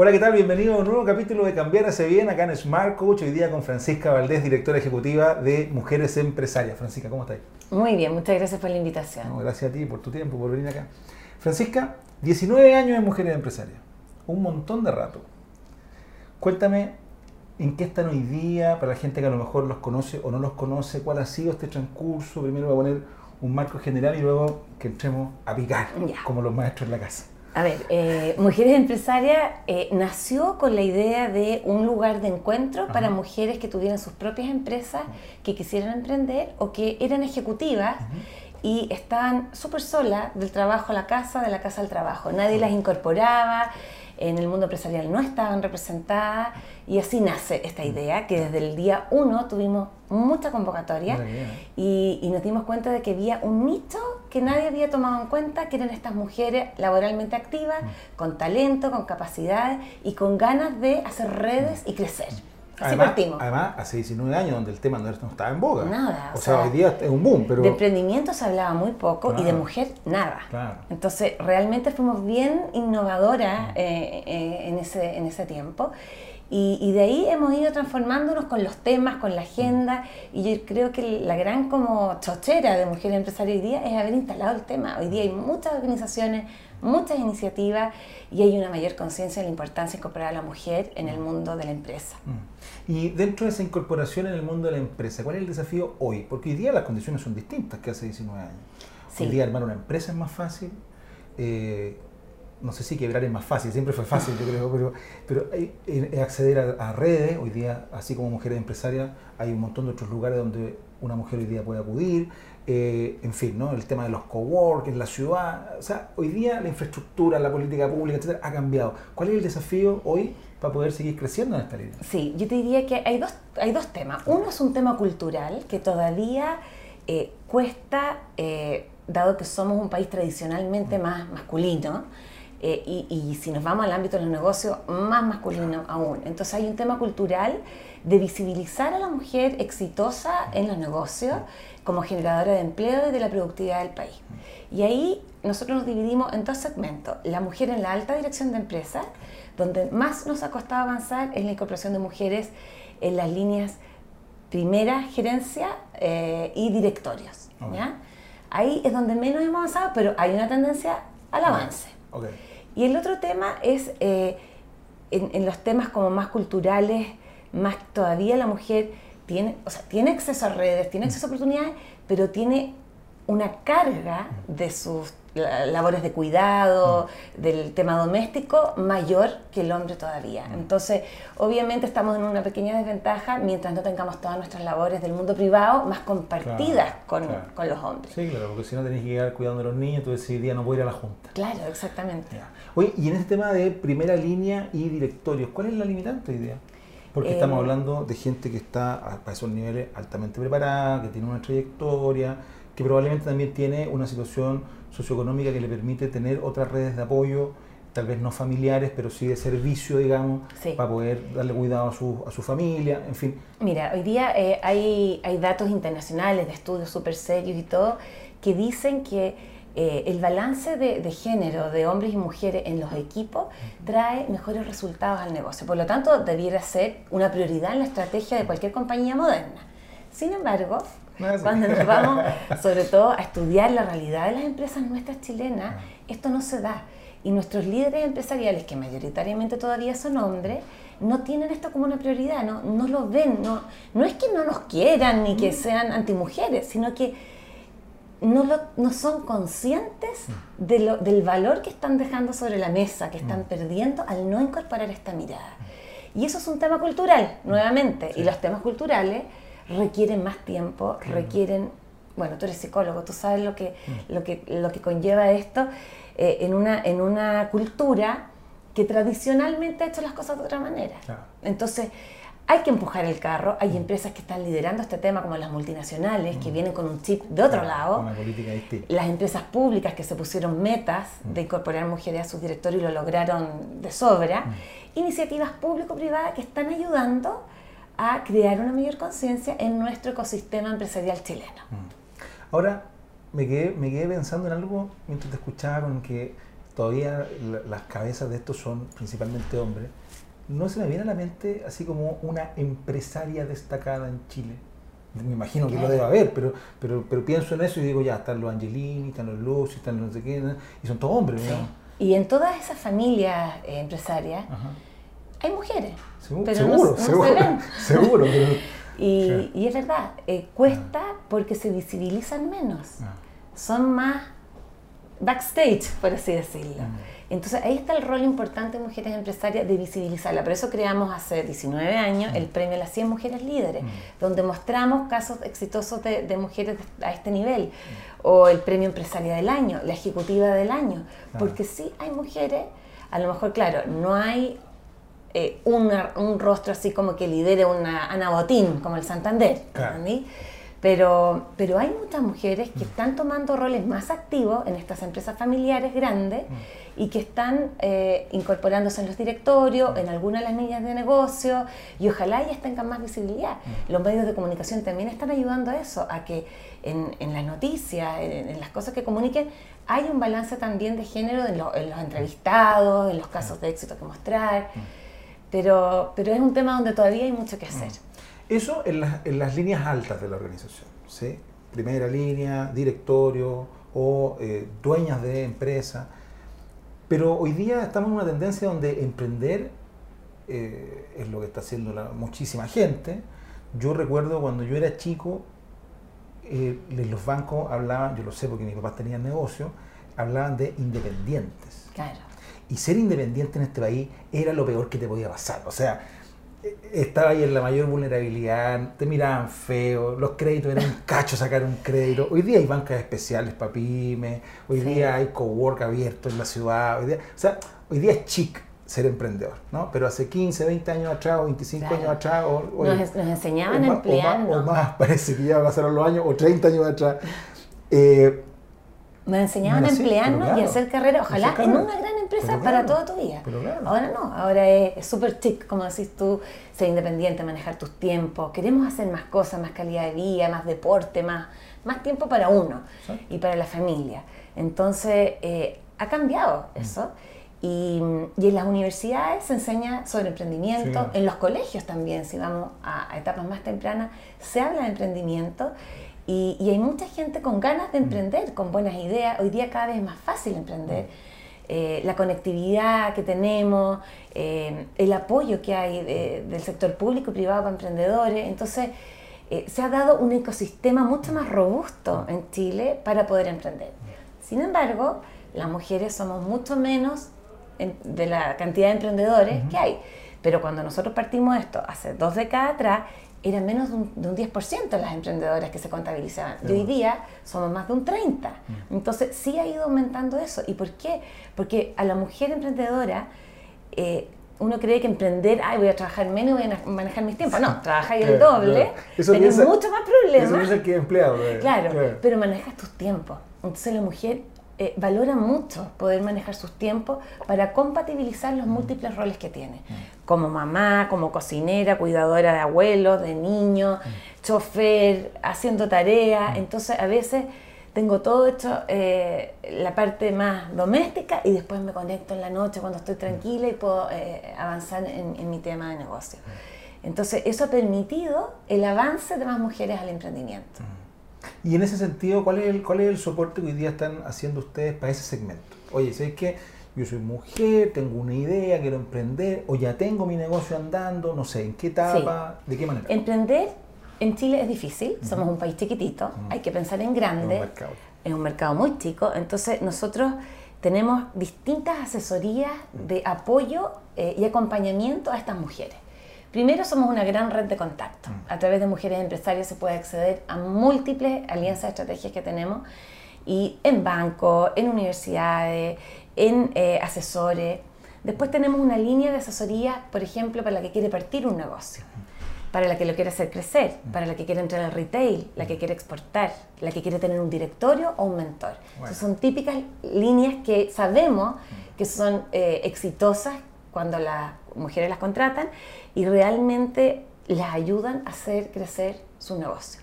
Hola, ¿qué tal? Bienvenido a un nuevo capítulo de Cambiar hace bien acá en Smart Coach. Hoy día con Francisca Valdés, directora ejecutiva de Mujeres Empresarias. Francisca, ¿cómo estás? Muy bien, muchas gracias por la invitación. gracias a ti por tu tiempo, por venir acá. Francisca, 19 años en Mujeres Empresarias. Un montón de rato. Cuéntame en qué están hoy día, para la gente que a lo mejor los conoce o no los conoce, cuál ha sido este transcurso. Primero voy a poner un marco general y luego que entremos a picar, como los maestros en la casa. A ver, eh, Mujeres Empresarias eh, nació con la idea de un lugar de encuentro para mujeres que tuvieran sus propias empresas, que quisieran emprender o que eran ejecutivas y estaban súper solas del trabajo a la casa, de la casa al trabajo. Nadie las incorporaba, en el mundo empresarial no estaban representadas y así nace esta idea que desde el día uno tuvimos mucha convocatoria y, y, nos dimos cuenta de que había un nicho que nadie había tomado en cuenta, que eran estas mujeres laboralmente activas, mm. con talento, con capacidades y con ganas de hacer redes y crecer. Así además, partimos. Además, hace 19 años donde el tema no, estaba en boga. Nada. O, sea, hoy día es un boom, pero... De emprendimiento se hablaba muy poco y de mujer nada. Claro. Entonces, realmente fuimos bien innovadoras eh, eh, en, ese, en ese tiempo. Y, de ahí hemos ido transformándonos con los temas, con la agenda, y yo creo que la gran como chochera de Mujeres Empresarias hoy día es haber instalado el tema. Hoy día hay muchas organizaciones, muchas iniciativas, y hay una mayor conciencia de la importancia de incorporar a la mujer en el mundo de la empresa. Mm. Y dentro de esa incorporación en el mundo de la empresa, ¿cuál es el desafío hoy? Porque hoy día las condiciones son distintas que hace 19 años. Hoy día armar una empresa es más fácil. Eh, no sé si quebrar es más fácil, siempre fue fácil, yo creo, pero, pero hay, acceder a, redes, hoy día, así como mujeres empresarias, hay un montón de otros lugares donde una mujer hoy día puede acudir, eh, en fin, ¿no? el tema de los cowork en la ciudad, o sea, hoy día la infraestructura, la política pública, etcétera, ha cambiado. ¿Cuál es el desafío hoy para poder seguir creciendo en esta línea? Sí, yo te diría que hay dos, hay dos temas. Uno es un tema cultural que todavía eh, cuesta, eh, dado que somos un país tradicionalmente más masculino, eh, y, si nos vamos al ámbito de los negocios, más masculino aún. Entonces hay un tema cultural de visibilizar a la mujer exitosa en los negocios como generadora de empleo y de la productividad del país. Y ahí nosotros nos dividimos en dos segmentos. La mujer en la alta dirección de empresas, donde más nos ha costado avanzar es la incorporación de mujeres en las líneas primera gerencia eh, y directorios. Ahí es donde menos hemos avanzado, pero hay una tendencia al avance. Y el otro tema es eh, en, los temas como más culturales, más todavía la mujer tiene, o sea, tiene acceso a redes, tiene acceso a oportunidades, pero tiene una carga de sus labores de cuidado, mm. del tema doméstico, mayor que el hombre todavía. Mm. Entonces, obviamente estamos en una pequeña desventaja mientras no tengamos todas nuestras labores del mundo privado más compartidas con, con, los hombres. Sí, claro, porque si no tenés que llegar cuidando de los niños, entonces ese día no voy a ir a la junta. Claro, exactamente. Oye, y en este tema de primera línea y directorios, ¿cuál es la limitante día? Porque estamos eh, hablando de gente que está a esos niveles altamente preparada, que tiene una trayectoria, que probablemente también tiene una situación socioeconómica que le permite tener otras redes de apoyo, tal vez no familiares, pero sí de servicio, digamos, para poder darle cuidado a su, a su familia, en fin. Mira, hoy día eh, hay, hay datos internacionales de estudios súper serios y todo que dicen que eh, el balance de, de, género de hombres y mujeres en los equipos trae mejores resultados al negocio. Por lo tanto, debiera ser una prioridad en la estrategia de cualquier compañía moderna. Sin embargo, cuando nos vamos, sobre todo, a estudiar la realidad de las empresas nuestras chilenas, ah. esto no se da. Y nuestros líderes empresariales, que mayoritariamente todavía son hombres, no tienen esto como una prioridad, no, no lo ven. No, no es que no nos quieran ni que mm. sean antimujeres, sino que no, lo, no son conscientes mm. de lo, del valor que están dejando sobre la mesa, que están mm. perdiendo al no incorporar esta mirada. Y eso es un tema cultural, nuevamente. Y los temas culturales requieren más tiempo, requieren, bueno, tú eres psicólogo, tú sabes lo que, mm. lo que, lo que conlleva esto eh, en, una, en una cultura que tradicionalmente ha hecho las cosas de otra manera. Entonces, hay que empujar el carro. Hay mm. empresas que están liderando este tema, como las multinacionales, que mm. vienen con un chip de otro lado. Una política distinta. Las empresas públicas que se pusieron metas de incorporar mujeres a sus directorios y lo lograron de sobra. Iniciativas público-privadas que están ayudando a crear una mayor conciencia en nuestro ecosistema empresarial chileno. Mm. Ahora, me quedé, me quedé pensando en algo mientras te escuchaba con que todavía las cabezas de estos son principalmente hombres, no se me viene a la mente así como una empresaria destacada en Chile. Me imagino que lo debe haber, pero, pero, pero pienso en eso y digo, ya, están los Angelini, están los Lucy, están los no sé qué, y son todos hombres. Y en todas esas familias eh, empresarias hay mujeres. Seguro, pero seguro, seguro, seguro. y, y, es verdad, eh, cuesta ah. porque se visibilizan menos. Ah. Son más backstage, por así decirlo. Mm. Entonces ahí está el rol importante de Mujeres Empresarias de visibilizarla. Por eso creamos hace 19 años el mm. premio a las 100 Mujeres Líderes, mm. donde mostramos casos exitosos de, mujeres a este nivel. O el premio Empresaria del Año, la Ejecutiva del Año. Porque sí hay mujeres, a lo mejor, claro, no hay eh, un rostro así como que lidere una Ana Botín, como el Santander. Pero, pero hay muchas mujeres que están tomando roles más activos en estas empresas familiares grandes y que están eh, incorporándose en los directorios, en algunas de las líneas de negocio y ojalá ellas tengan más visibilidad. Los medios de comunicación también están ayudando a eso, a que en, en las noticias, en, las cosas que comuniquen, hay un balance también de género en, en los entrevistados, en los casos de éxito que mostrar. Pero, pero es un tema donde todavía hay mucho que hacer. Eso en, en las líneas altas de la organización, ¿sí? Primera línea, directorio o eh, dueñas de empresa. Pero hoy día estamos en una tendencia donde emprender eh, es lo que está haciendo la, muchísima gente. Yo recuerdo cuando yo era chico, eh, los bancos hablaban, yo lo sé porque mis papás tenían negocio, hablaban de independientes. Claro. Y ser independiente en este país era lo peor que te podía pasar. O sea, estaba ahí en la mayor vulnerabilidad, te miraban feo, los créditos eran un cacho sacar un crédito. Hoy día hay bancas especiales para pymes, hoy día hay cowork abierto en la ciudad, hoy día, o sea, hoy día es chic ser emprendedor, ¿no? Pero hace 15, 20 años atrás o 25 años atrás... O, nos, enseñaban a emplear. O, más, parece que ya pasaron los años, o 30 años atrás. Eh, nos enseñaban a emplearnos y hacer carrera, ojalá en una gran empresa para toda tu vida. Ahora no, ahora es súper chic, como decís tú, ser independiente, manejar tus tiempos. Queremos hacer más cosas, más calidad de vida, más deporte, más, más tiempo para uno y para la familia. Entonces, eh, ha cambiado mm. eso. Y, y, en las universidades se enseña sobre emprendimiento, en los colegios también, si vamos a, a etapas más tempranas, se habla de emprendimiento y, hay mucha gente con ganas de mm. emprender, con buenas ideas. Hoy día cada vez es más fácil emprender. Eh, la conectividad que tenemos, eh, el apoyo que hay del sector público y privado para emprendedores. Entonces, eh, se ha dado un ecosistema mucho más robusto en Chile para poder emprender. Sin embargo, las mujeres somos mucho menos de la cantidad de emprendedores que hay. Pero cuando nosotros partimos esto hace dos décadas atrás, eran menos de un, de un 10% las emprendedoras que se contabilizaban. Y hoy día somos más de un 30%. Mm. Entonces sí ha ido aumentando eso. ¿Y por qué? Porque a la mujer emprendedora... Eh, uno cree que emprender, ay, voy a trabajar menos y voy a manejar mis tiempos. No, trabajas el doble, tienes mucho más problemas. Eso que empleado. claro, pero manejas tus tiempos. Entonces la mujer eh, valora mucho poder manejar sus tiempos para compatibilizar los múltiples roles que tiene. Como mamá, como cocinera, cuidadora de abuelos, de niños, chofer, haciendo tareas. Entonces a veces tengo todo hecho eh, la parte más doméstica y después me conecto en la noche cuando estoy tranquila y puedo eh, avanzar en, en, mi tema de negocio. Entonces eso ha permitido el avance de más mujeres al emprendimiento. Y en ese sentido, ¿cuál es, el, ¿cuál es el soporte que hoy día están haciendo ustedes para ese segmento? Oye, ¿sabes qué? Yo soy mujer, tengo una idea, quiero emprender, o ya tengo mi negocio andando, no sé, ¿en qué etapa? ¿De qué manera? Emprender en Chile es difícil, somos un país chiquitito, hay que pensar en grande, es un, mercado muy chico, entonces nosotros tenemos distintas asesorías de apoyo eh, y acompañamiento a estas mujeres. Primero, somos una gran red de contacto. Mm. A través de Mujeres Empresarias se puede acceder a múltiples alianzas de estrategias que tenemos y en bancos, en universidades, en eh, asesores. Después tenemos una línea de asesoría, por ejemplo, para la que quiere partir un negocio, para la que lo quiere hacer crecer, mm. para la que quiere entrar al retail, la que quiere exportar, la que quiere tener un directorio o un mentor. son típicas líneas que sabemos mm. que son eh, exitosas cuando las mujeres las contratan y realmente las ayudan a hacer crecer su negocio.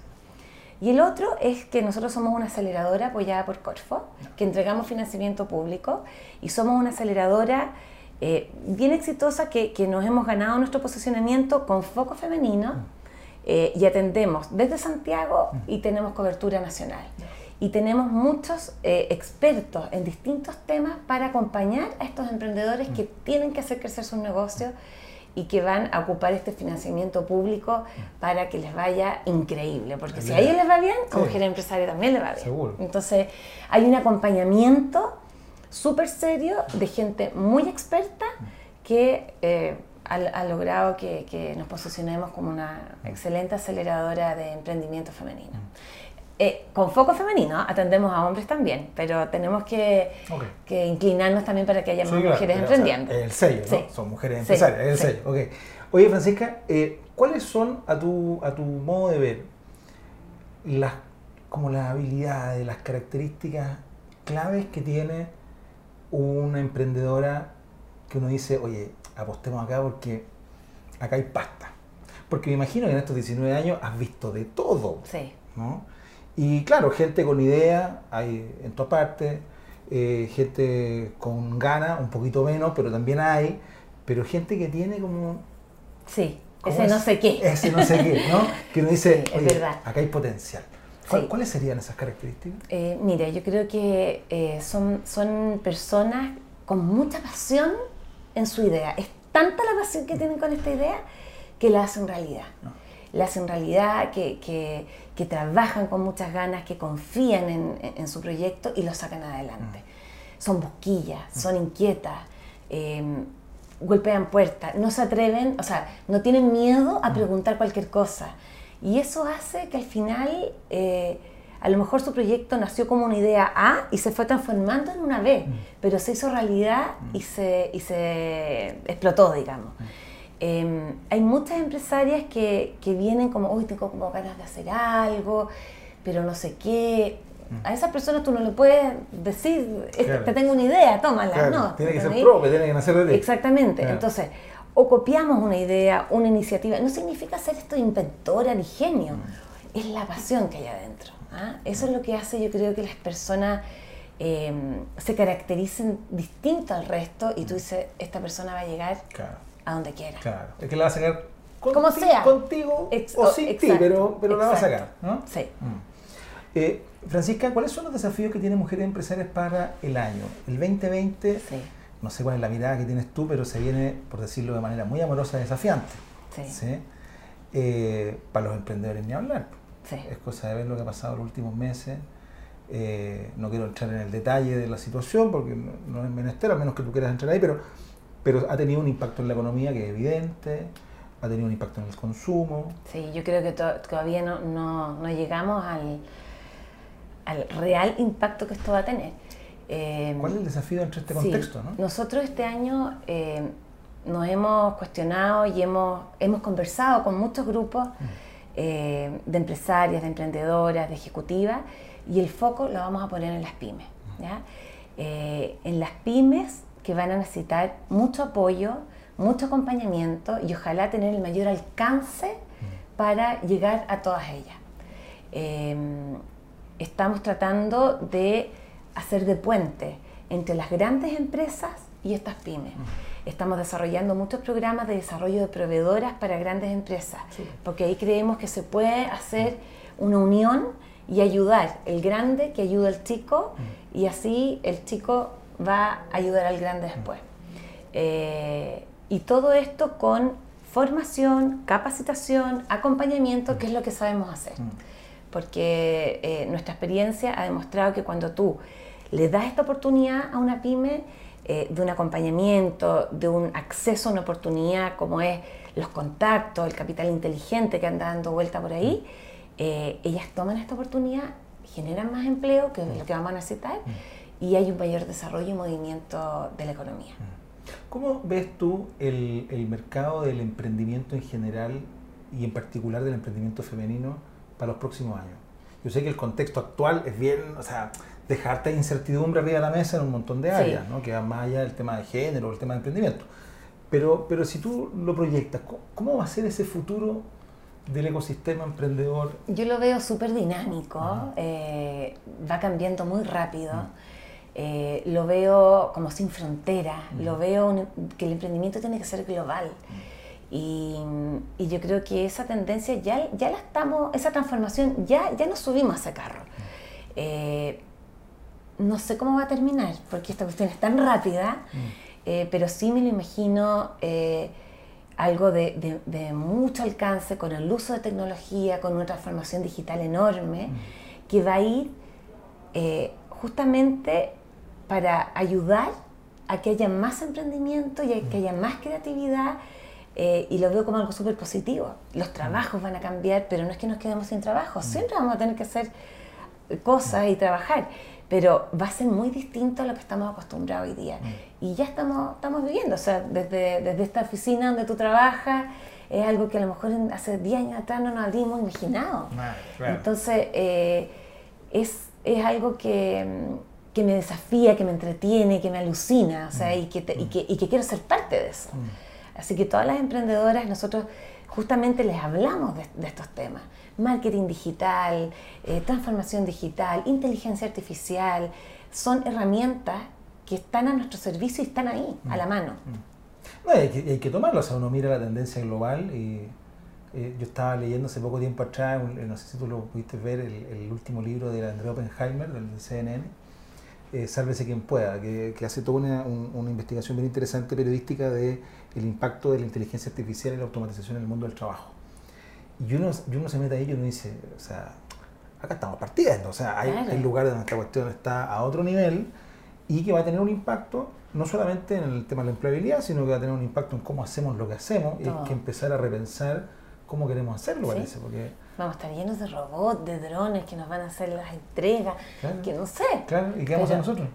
Y el otro es que nosotros somos una aceleradora apoyada por Corfo, que entregamos financiamiento público y somos una aceleradora eh, bien exitosa que, nos hemos ganado nuestro posicionamiento con foco femenino eh, y atendemos desde Santiago y tenemos cobertura nacional. Y tenemos muchos eh, expertos en distintos temas para acompañar a estos emprendedores que mm. tienen que hacer crecer sus negocios y que van a ocupar este financiamiento público para que les vaya increíble. Porque si a ellos les va bien, a mujer empresaria también les va bien. Entonces, hay un acompañamiento súper serio de gente muy experta que eh, ha, logrado que, nos posicionemos como una excelente aceleradora de emprendimiento femenino. Eh, con foco femenino atendemos a hombres también, pero tenemos que, que inclinarnos también para que haya más mujeres emprendiendo. el sello, ¿no? Son mujeres empresarias, el sello. Okay. Oye, Francisca, eh, ¿cuáles son, a tu, a tu modo de ver, las, como las habilidades, las características claves que tiene una emprendedora que uno dice, oye, apostemos acá porque acá hay pasta? Porque me imagino que en estos 19 años has visto de todo. Sí. ¿no? Y claro, gente con idea hay en todas partes, eh, gente con ganas, un poquito menos, pero también hay, pero gente que tiene como... Sí, ese no sé qué. Ese no sé qué, ¿no? Que uno dice, oye, acá hay potencial. ¿Cuáles serían esas características? Eh, mira, yo creo que eh, son, son personas con mucha pasión en su idea. Es tanta la pasión que tienen con esta idea que la hacen realidad. La hacen realidad, que, que que trabajan con muchas ganas, que confían en, su proyecto y lo sacan adelante. Mm. Son busquillas, mm. son inquietas, em, golpean puertas, no se atreven, o sea, no tienen miedo a mm. preguntar cualquier cosa. Y eso hace que al final, eh, a lo mejor su proyecto nació como una idea A y se fue transformando en una B, pero se hizo realidad y se, y se explotó, digamos. Em, hay muchas empresarias que, que, vienen como, uy, tengo como ganas de hacer algo, pero no sé qué. A esas personas tú no le puedes decir, te tengo una idea, tómala, no. Tiene que ser propio, tiene que nacer de ti. Exactamente. Entonces, o copiamos una idea, una iniciativa. No significa ser esto inventora ni genio, mm. es la pasión que hay adentro. ¿ah? Eso es lo que hace, yo creo que las personas em, se caractericen distinto al resto y tú mm. dices, esta persona va a llegar a donde quiera. Claro, es que la va a sacar Como sea. contigo o sin ti, pero, pero la va a sacar. ¿no? Sí. Mm. Eh, Francisca, ¿cuáles son los desafíos que tienen mujeres empresarias para el año? El 2020, sí. no sé cuál es la mirada que tienes tú, pero se viene, por decirlo de manera muy amorosa, desafiante. Sí. Eh, para los emprendedores ni hablar. Sí. Es cosa de ver lo que ha pasado en los últimos meses. Eh, no quiero entrar en el detalle de la situación porque no, no es menester, a menos que tú quieras entrar ahí, pero pero ha tenido un impacto en la economía que es evidente, ha tenido un impacto en el consumo. Sí, yo creo que todavía no, no, llegamos al, al, real impacto que esto va a tener. Eh, ¿Cuál es el desafío entre este contexto? Nosotros este año eh, nos hemos cuestionado y hemos, hemos conversado con muchos grupos eh, de empresarias, de emprendedoras, de ejecutivas, y el foco lo vamos a poner en las pymes. ¿ya? en las pymes que van a necesitar mucho apoyo, mucho acompañamiento y ojalá tener el mayor alcance para llegar a todas ellas. Em, estamos tratando de hacer de puente entre las grandes empresas y estas pymes. Estamos desarrollando muchos programas de desarrollo de proveedoras para grandes empresas, porque ahí creemos que se puede hacer una unión y ayudar el grande que ayuda al chico y así el chico va a ayudar al grande después. Eh, y todo esto con formación, capacitación, acompañamiento, que es lo que sabemos hacer. Mm. Porque eh, nuestra experiencia ha demostrado que cuando tú le das esta oportunidad a una pyme, eh, de un acompañamiento, de un acceso a una oportunidad como es los contactos, el capital inteligente que anda dando vuelta por ahí, mm. ellas toman esta oportunidad, generan más empleo, que es lo que vamos a necesitar, mm y hay un mayor desarrollo y movimiento de la economía. ¿Cómo ves tú el, el, mercado del emprendimiento en general y en particular del emprendimiento femenino para los próximos años? Yo sé que el contexto actual es bien, o sea, dejarte incertidumbre arriba de la mesa en un montón de áreas, ¿no? que va más allá del tema de género, el tema de emprendimiento. Pero, pero si tú lo proyectas, ¿cómo va a ser ese futuro del ecosistema emprendedor? Yo lo veo súper dinámico, eh, va cambiando muy rápido. Eh, lo veo como sin frontera, lo veo que el emprendimiento tiene que ser global. Y, yo creo que esa tendencia ya, ya la estamos, esa transformación, ya, ya nos subimos a ese carro. Eh, no sé cómo va a terminar, porque esta cuestión es tan rápida, pero sí me lo imagino algo de, mucho alcance, con el uso de tecnología, con una transformación digital enorme, mm. que va a ir eh, justamente para ayudar a que haya más emprendimiento y a que haya más creatividad. Eh, y lo veo como algo súper positivo. Los trabajos van a cambiar, pero no es que nos quedemos sin trabajo, siempre vamos a tener que hacer cosas y trabajar pero va a ser muy distinto a lo que estamos acostumbrados hoy día. Y ya estamos, estamos viviendo, o sea, desde, desde esta oficina donde tú trabajas, es algo que a lo mejor hace 10 años atrás no nos habríamos imaginado. Entonces, eh, es, es, algo que, que, me desafía, que me entretiene, que me alucina, o sea, mm. y, que y, que, y, que quiero ser parte de eso. Mm. Así que todas las emprendedoras, nosotros justamente les hablamos de, de estos temas marketing digital, eh, transformación digital, inteligencia artificial, son herramientas que están a nuestro servicio y están ahí, a la mm. mano. Mm. No, hay, que, hay que tomarlo, o sea, uno mira la tendencia global y eh, yo estaba leyendo hace poco tiempo atrás, no sé si tú lo pudiste ver, el, último libro de André Oppenheimer, del CNN, eh, Sálvese quien pueda, que, hace toda una, una, investigación bien interesante periodística de el impacto de la inteligencia artificial y la automatización en el mundo del trabajo. Y uno, uno se mete ahí y uno dice, o sea, acá estamos partiendo, o sea, hay, hay lugares donde esta cuestión está a otro nivel y que va a tener un impacto no solamente en el tema de la empleabilidad, sino que va a tener un impacto en cómo hacemos lo que hacemos y hay que empezar a repensar cómo queremos hacerlo, parece, porque... Vamos a estar llenos de robots, de drones que nos van a hacer las entregas, que no sé. Claro, ¿y qué vamos a nosotros?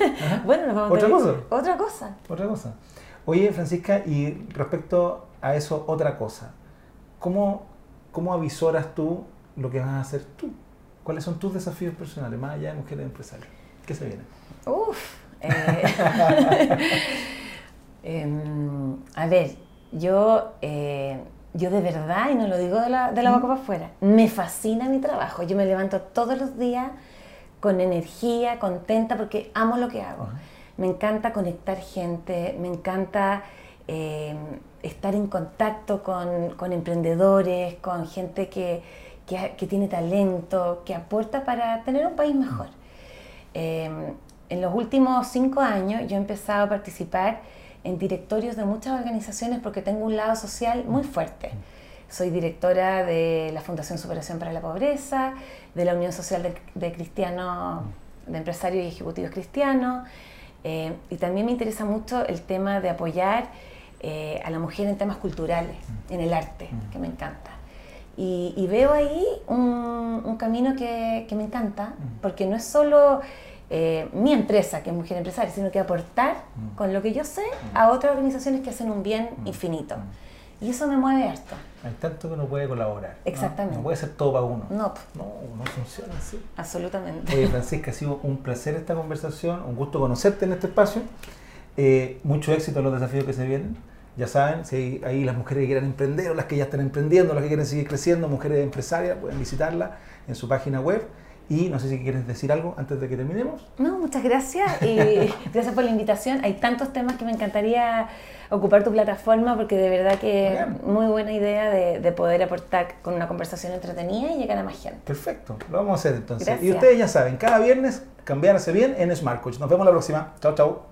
bueno, nos vamos ¿Otra cosa? Otra cosa. Otra cosa. Oye, Francisca, y respecto a eso, otra cosa. ¿Cómo ¿cómo avisoras tú lo que vas a hacer tú? ¿Cuáles son tus desafíos personales, más allá de mujeres empresarias? ¿Qué se viene? Uf. Eh, em, a ver, yo, eh, yo de verdad, y no lo digo de la, de la boca para afuera, me fascina mi trabajo. Yo me levanto todos los días con energía, contenta, porque amo lo que hago. Me encanta conectar gente, me encanta eh, estar en contacto con, emprendedores, con gente que, tiene talento, que aporta para tener un país mejor. Eh, en los últimos cinco años yo he empezado a participar en directorios de muchas organizaciones porque tengo un lado social muy fuerte. Soy directora de la Fundación Superación para la Pobreza, de la Unión Social de, Cristianos, de Empresarios y Ejecutivos Cristianos, eh, y también me interesa mucho el tema de apoyar eh, a la mujer en temas culturales, en el arte, mm. que me encanta. Y, veo ahí un, camino que, me encanta, mm. porque no es solo eh, mi empresa, que es Mujer Empresaria, sino que aportar con lo que yo sé a otras organizaciones que hacen un bien infinito. Y eso me mueve harto. Hay tanto que uno puede colaborar. Exactamente. No, puede ser todo para uno. No. No, no funciona así. Absolutamente. Oye, Francisca, ha sido un placer esta conversación, un gusto conocerte en este espacio. Eh, mucho éxito en los desafíos que se vienen. Ya saben, si hay, ahí las mujeres que quieran emprender o las que ya están emprendiendo, las que quieren seguir creciendo, mujeres empresarias, pueden visitarla en su página web. Y no sé si quieres decir algo antes de que terminemos. No, muchas gracias y gracias por la invitación. Hay tantos temas que me encantaría ocupar tu plataforma porque de verdad que muy buena idea de, poder aportar con una conversación entretenida y llegar a más gente. Perfecto, lo vamos a hacer entonces. Y ustedes ya saben, cada viernes cambiarse bien en Smart Coach. Nos vemos la próxima. Chao, chao.